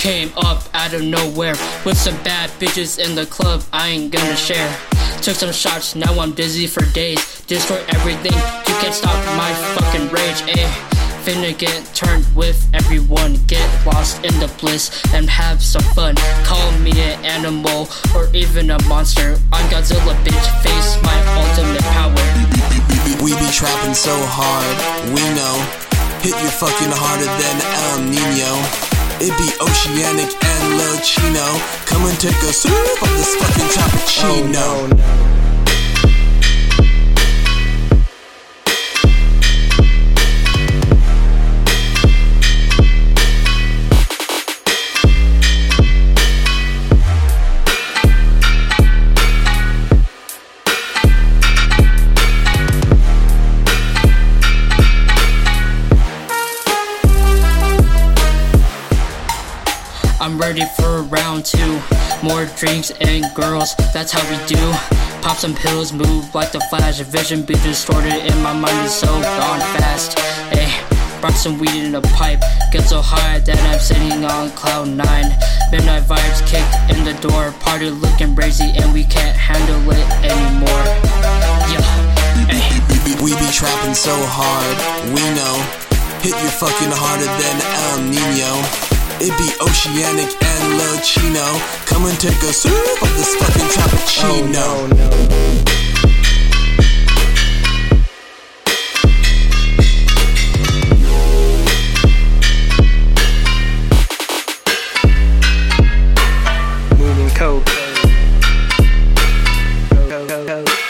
Came up out of nowhere with some bad bitches in the club. I ain't gonna share. Took some shots, now I'm dizzy for days. Destroy everything, you can't stop my fucking rage, eh? Finna get turned with everyone. Get lost in the bliss and have some fun. Call me an animal or even a monster. I'm Godzilla, bitch. Face my ultimate power. We be trapping so hard, we know. Hit you fucking harder than El Nino. It be oceanic and Lil Chino. Come and take a sip of this fucking cappuccino. Oh, no, no. I'm ready for round two. More drinks and girls, that's how we do. Pop some pills, move like the flash. Vision be distorted, and my mind is so gone fast. Hey, brought some weed in a pipe. Get so high that I'm sitting on cloud nine. Midnight vibes kicked in the door. Party looking crazy, and we can't handle it anymore. Yeah. We be trapping so hard, we know. Hit you fucking harder than El Nino. It be Oceanic and Lil Chino. Come and take a sip of this fucking cappuccino. Oh, no, no. Coke. Coke.